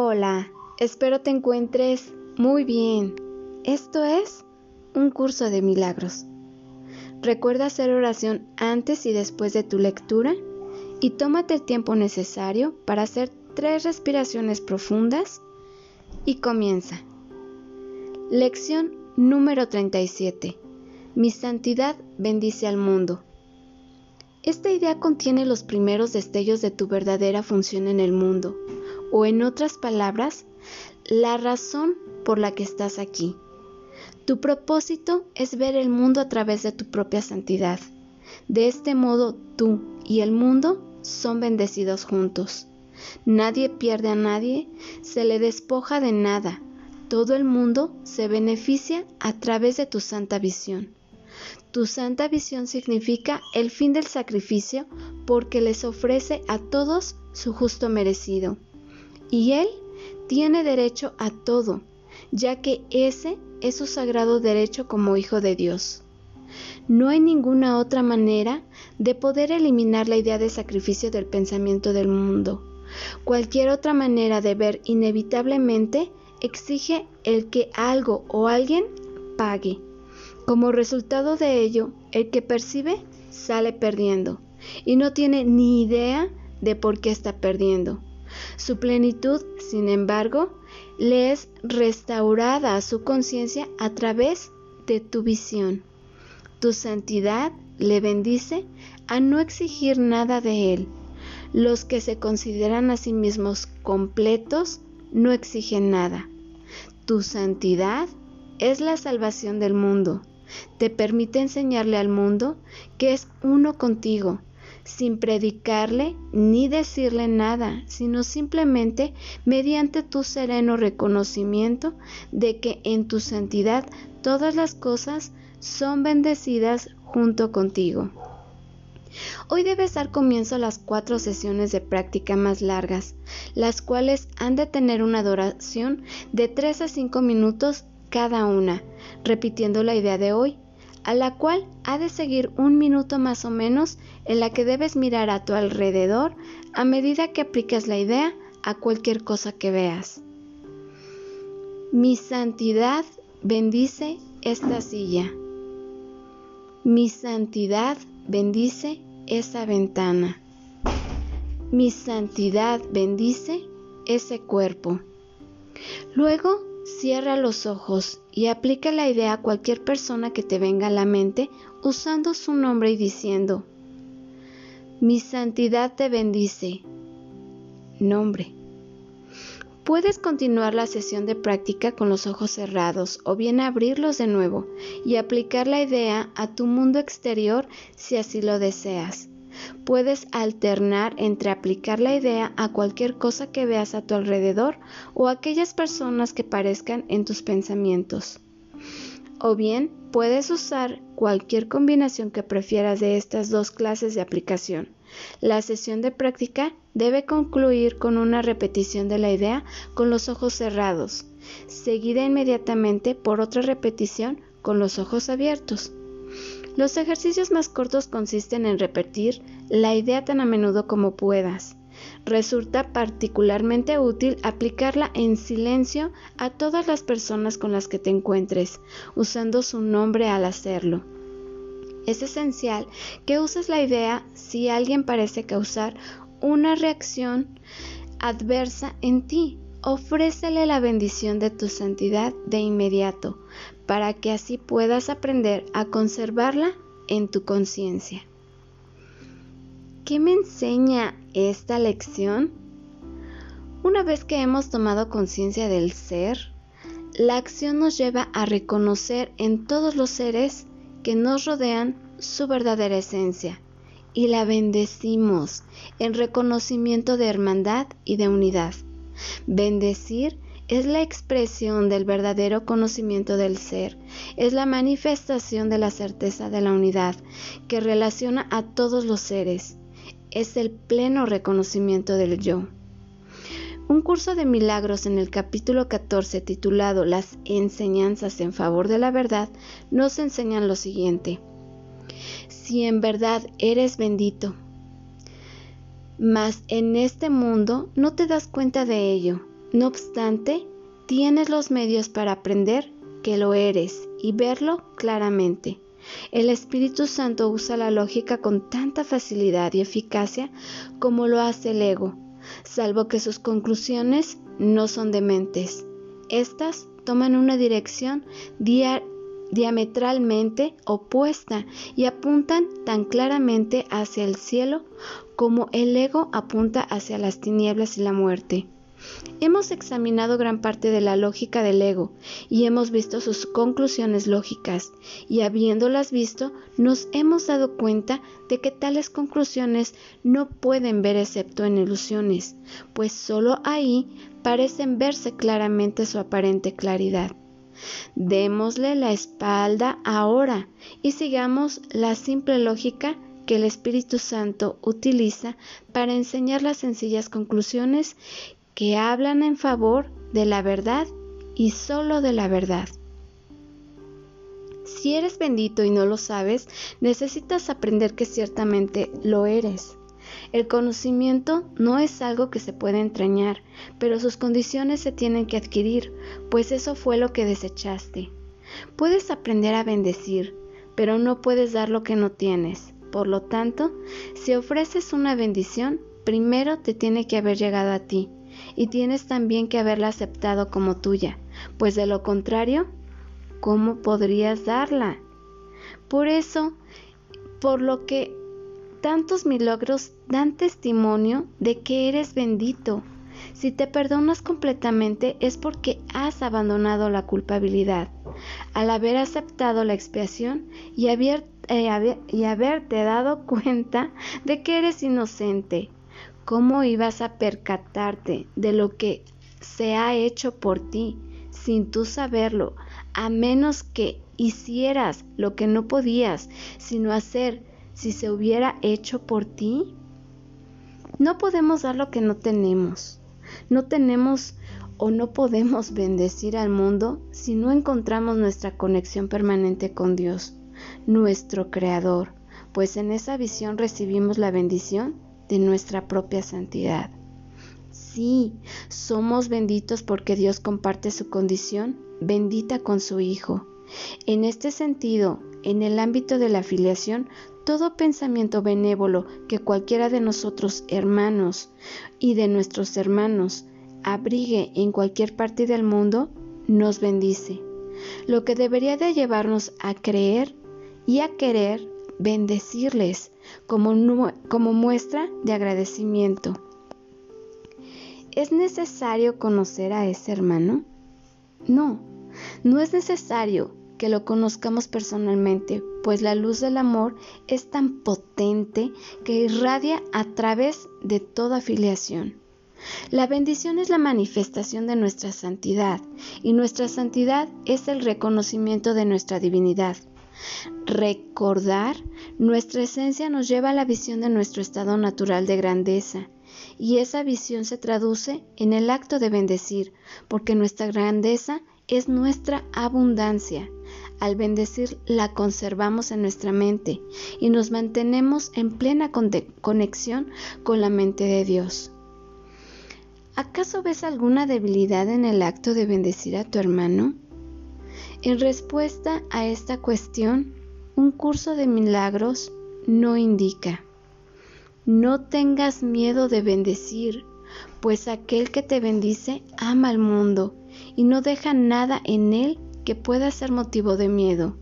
Hola, espero te encuentres muy bien. Esto es un curso de milagros. Recuerda hacer oración antes y después de tu lectura y tómate el tiempo necesario para hacer tres respiraciones profundas y comienza. Lección número 37. Mi santidad bendice al mundo. Esta idea contiene los primeros destellos de tu verdadera función en el mundo, o en otras palabras, la razón por la que estás aquí. Tu propósito es ver el mundo a través de tu propia santidad. De este modo tú y el mundo son bendecidos juntos. Nadie pierde a nadie, se le despoja de nada. Todo el mundo se beneficia a través de tu santa visión. Tu santa visión significa el fin del sacrificio porque les ofrece a todos su justo merecido. Y Él tiene derecho a todo, ya que ese es su sagrado derecho como Hijo de Dios. No hay ninguna otra manera de poder eliminar la idea de sacrificio del pensamiento del mundo. Cualquier otra manera de ver inevitablemente exige el que algo o alguien pague. Como resultado de ello, el que percibe sale perdiendo y no tiene ni idea de por qué está perdiendo. Su plenitud, sin embargo, le es restaurada a su conciencia a través de tu visión. Tu santidad le bendice a no exigir nada de él. Los que se consideran a sí mismos completos no exigen nada. Tu santidad es la salvación del mundo te permite enseñarle al mundo que es uno contigo, sin predicarle ni decirle nada, sino simplemente mediante tu sereno reconocimiento de que en tu santidad todas las cosas son bendecidas junto contigo. Hoy debes dar comienzo a las cuatro sesiones de práctica más largas, las cuales han de tener una duración de 3 a 5 minutos cada una, repitiendo la idea de hoy, a la cual ha de seguir un minuto más o menos en la que debes mirar a tu alrededor a medida que aplicas la idea a cualquier cosa que veas. Mi santidad bendice esta silla. Mi santidad bendice esa ventana. Mi santidad bendice ese cuerpo. Luego Cierra los ojos y aplica la idea a cualquier persona que te venga a la mente usando su nombre y diciendo, mi santidad te bendice. Nombre. Puedes continuar la sesión de práctica con los ojos cerrados o bien abrirlos de nuevo y aplicar la idea a tu mundo exterior si así lo deseas. Puedes alternar entre aplicar la idea a cualquier cosa que veas a tu alrededor o a aquellas personas que parezcan en tus pensamientos. O bien puedes usar cualquier combinación que prefieras de estas dos clases de aplicación. La sesión de práctica debe concluir con una repetición de la idea con los ojos cerrados, seguida inmediatamente por otra repetición con los ojos abiertos. Los ejercicios más cortos consisten en repetir la idea tan a menudo como puedas. Resulta particularmente útil aplicarla en silencio a todas las personas con las que te encuentres, usando su nombre al hacerlo. Es esencial que uses la idea si alguien parece causar una reacción adversa en ti. Ofrécele la bendición de tu santidad de inmediato, para que así puedas aprender a conservarla en tu conciencia. ¿Qué me enseña esta lección? Una vez que hemos tomado conciencia del ser, la acción nos lleva a reconocer en todos los seres que nos rodean su verdadera esencia y la bendecimos en reconocimiento de hermandad y de unidad. Bendecir es la expresión del verdadero conocimiento del ser, es la manifestación de la certeza de la unidad que relaciona a todos los seres, es el pleno reconocimiento del yo. Un curso de milagros en el capítulo 14 titulado Las enseñanzas en favor de la verdad nos enseñan lo siguiente. Si en verdad eres bendito, mas en este mundo no te das cuenta de ello, No obstante, tienes los medios para aprender que lo eres y verlo claramente. El Espíritu Santo usa la lógica con tanta facilidad y eficacia como lo hace el ego, salvo que sus conclusiones no son dementes. Estas toman una dirección diametralmente opuesta y apuntan tan claramente hacia el cielo como el ego apunta hacia las tinieblas y la muerte. Hemos examinado gran parte de la lógica del ego y hemos visto sus conclusiones lógicas y habiéndolas visto nos hemos dado cuenta de que tales conclusiones no pueden ver excepto en ilusiones, pues sólo ahí parecen verse claramente su aparente claridad. Démosle la espalda ahora y sigamos la simple lógica que el Espíritu Santo utiliza para enseñar las sencillas conclusiones que hablan en favor de la verdad y solo de la verdad. Si eres bendito y no lo sabes, necesitas aprender que ciertamente lo eres. El conocimiento no es algo que se puede entrañar, pero sus condiciones se tienen que adquirir, pues eso fue lo que desechaste. Puedes aprender a bendecir, pero no puedes dar lo que no tienes. Por lo tanto, si ofreces una bendición, primero te tiene que haber llegado a ti, y tienes también que haberla aceptado como tuya, pues de lo contrario, ¿cómo podrías darla? Por eso, por lo que tantos milagros dan testimonio de que eres bendito. Si te perdonas completamente es porque has abandonado la culpabilidad, al haber aceptado la expiación y, haber, eh, y haberte dado cuenta de que eres inocente ¿Cómo ibas a percatarte de lo que se ha hecho por ti sin tú saberlo, a menos que hicieras lo que no podías sino hacer si se hubiera hecho por ti? No podemos dar lo que no tenemos. No tenemos o no podemos bendecir al mundo si no encontramos nuestra conexión permanente con Dios, nuestro Creador, pues en esa visión recibimos la bendición de nuestra propia santidad. Sí, somos benditos porque Dios comparte su condición bendita con su Hijo. En este sentido, en el ámbito de la afiliación, todo pensamiento benévolo que cualquiera de nosotros hermanos y de nuestros hermanos abrigue en cualquier parte del mundo, nos bendice, lo que debería de llevarnos a creer y a querer bendecirles como, muestra de agradecimiento. ¿Es necesario conocer a ese hermano? No, no es necesario que lo conozcamos personalmente, pues la luz del amor es tan potente que irradia a través de toda afiliación. La bendición es la manifestación de nuestra santidad y nuestra santidad es el reconocimiento de nuestra divinidad. Recordar nuestra esencia nos lleva a la visión de nuestro estado natural de grandeza, y esa visión se traduce en el acto de bendecir, porque nuestra grandeza es nuestra abundancia. Al bendecir la conservamos en nuestra mente y nos mantenemos en plena conexión con la mente de Dios. ¿Acaso ves alguna debilidad en el acto de bendecir a tu hermano? En respuesta a esta cuestión, un curso de milagros no indica. No tengas miedo de bendecir, pues aquel que te bendice ama al mundo y no deja nada en él que pueda ser motivo de miedo.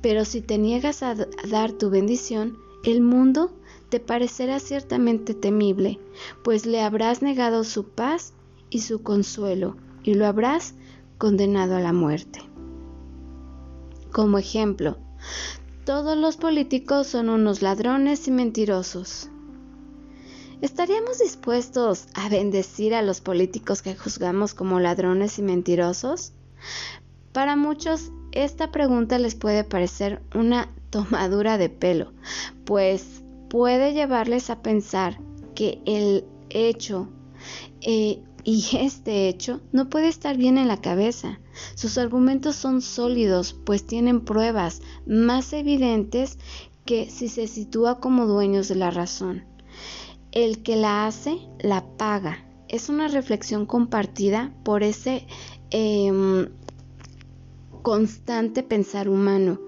Pero si te niegas a dar tu bendición, el mundo te parecerá ciertamente temible, pues le habrás negado su paz y su consuelo, y lo habrás condenado a la muerte. Como ejemplo, todos los políticos son unos ladrones y mentirosos. ¿Estaríamos dispuestos a bendecir a los políticos que juzgamos como ladrones y mentirosos? Para muchos esta pregunta les puede parecer una tomadura de pelo, pues puede llevarles a pensar que el hecho eh, y este hecho no puede estar bien en la cabeza. Sus argumentos son sólidos, pues tienen pruebas más evidentes que si se sitúa como dueños de la razón. El que la hace, la paga, es una reflexión compartida por ese em, constante pensar humano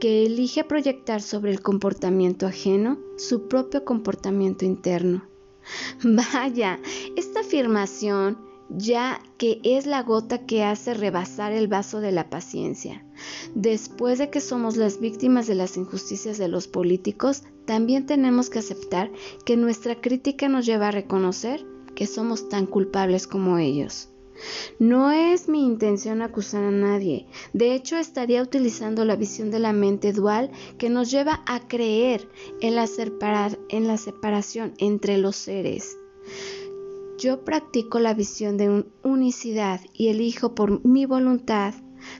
que elige proyectar sobre el comportamiento ajeno su propio comportamiento interno. Vaya, esta afirmación ya que es la gota que hace rebasar el vaso de la paciencia. Después de que somos las víctimas de las injusticias de los políticos, también tenemos que aceptar que nuestra crítica nos lleva a reconocer que somos tan culpables como ellos. No es mi intención acusar a nadie, de hecho estaría utilizando la visión de la mente dual que nos lleva a creer en la, en la separación entre los seres. Yo practico la visión de unicidad y elijo por mi voluntad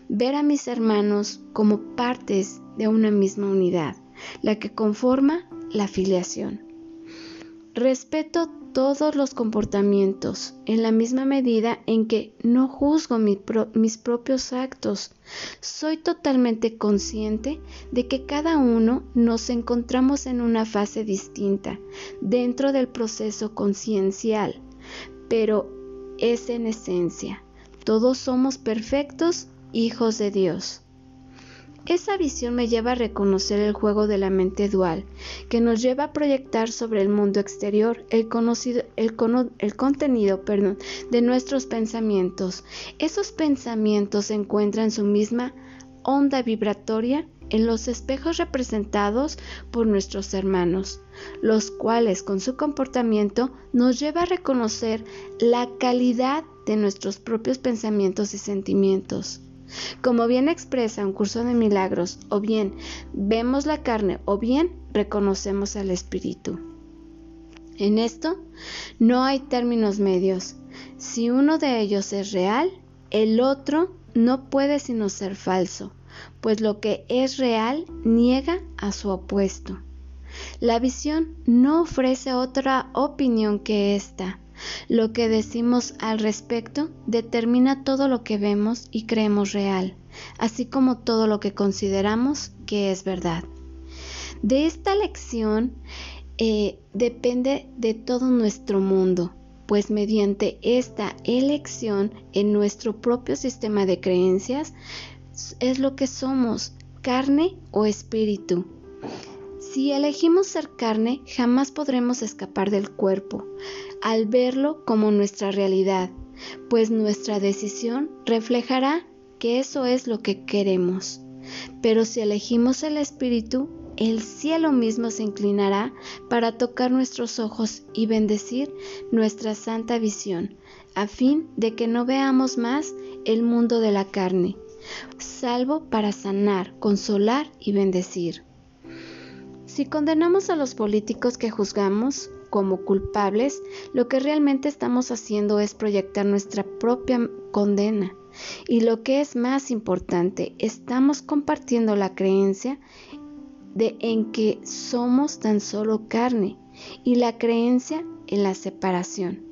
ver a mis hermanos como partes de una misma unidad, la que conforma la filiación. Respeto todos los comportamientos en la misma medida en que no juzgo mis propios actos. Soy totalmente consciente de que cada uno nos encontramos en una fase distinta dentro del proceso conciencial pero es en esencia. Todos somos perfectos hijos de Dios. Esa visión me lleva a reconocer el juego de la mente dual, que nos lleva a proyectar sobre el mundo exterior el, contenido de nuestros pensamientos. Esos pensamientos encuentran su misma onda vibratoria en los espejos representados por nuestros hermanos, los cuales con su comportamiento nos lleva a reconocer la calidad de nuestros propios pensamientos y sentimientos. Como bien expresa un curso de milagros, o bien vemos la carne o bien reconocemos al espíritu. En esto no hay términos medios. Si uno de ellos es real, el otro no puede sino ser falso pues lo que es real niega a su opuesto. La visión no ofrece otra opinión que esta. Lo que decimos al respecto determina todo lo que vemos y creemos real, así como todo lo que consideramos que es verdad. De esta lección eh, depende de todo nuestro mundo, pues mediante esta elección en nuestro propio sistema de creencias es lo que somos, carne o espíritu. Si elegimos ser carne, jamás podremos escapar del cuerpo, al verlo como nuestra realidad, pues nuestra decisión reflejará que eso es lo que queremos. Pero si elegimos el espíritu, el cielo mismo se inclinará para tocar nuestros ojos y bendecir nuestra santa visión, a fin de que no veamos más el mundo de la carne, salvo para sanar, consolar y bendecir. Si condenamos a los políticos que juzgamos como culpables, lo que realmente estamos haciendo es proyectar nuestra propia condena. Y lo que es más importante, estamos compartiendo la creencia de en que somos tan solo carne y la creencia en la separación.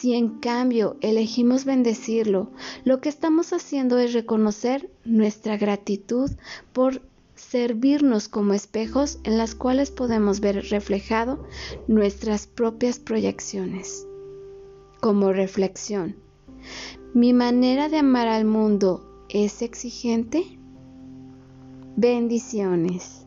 Si en cambio elegimos bendecirlo, lo que estamos haciendo es reconocer nuestra gratitud por servirnos como espejos en las cuales podemos ver reflejado nuestras propias proyecciones. Como reflexión, ¿mi manera de amar al mundo es exigente? Bendiciones.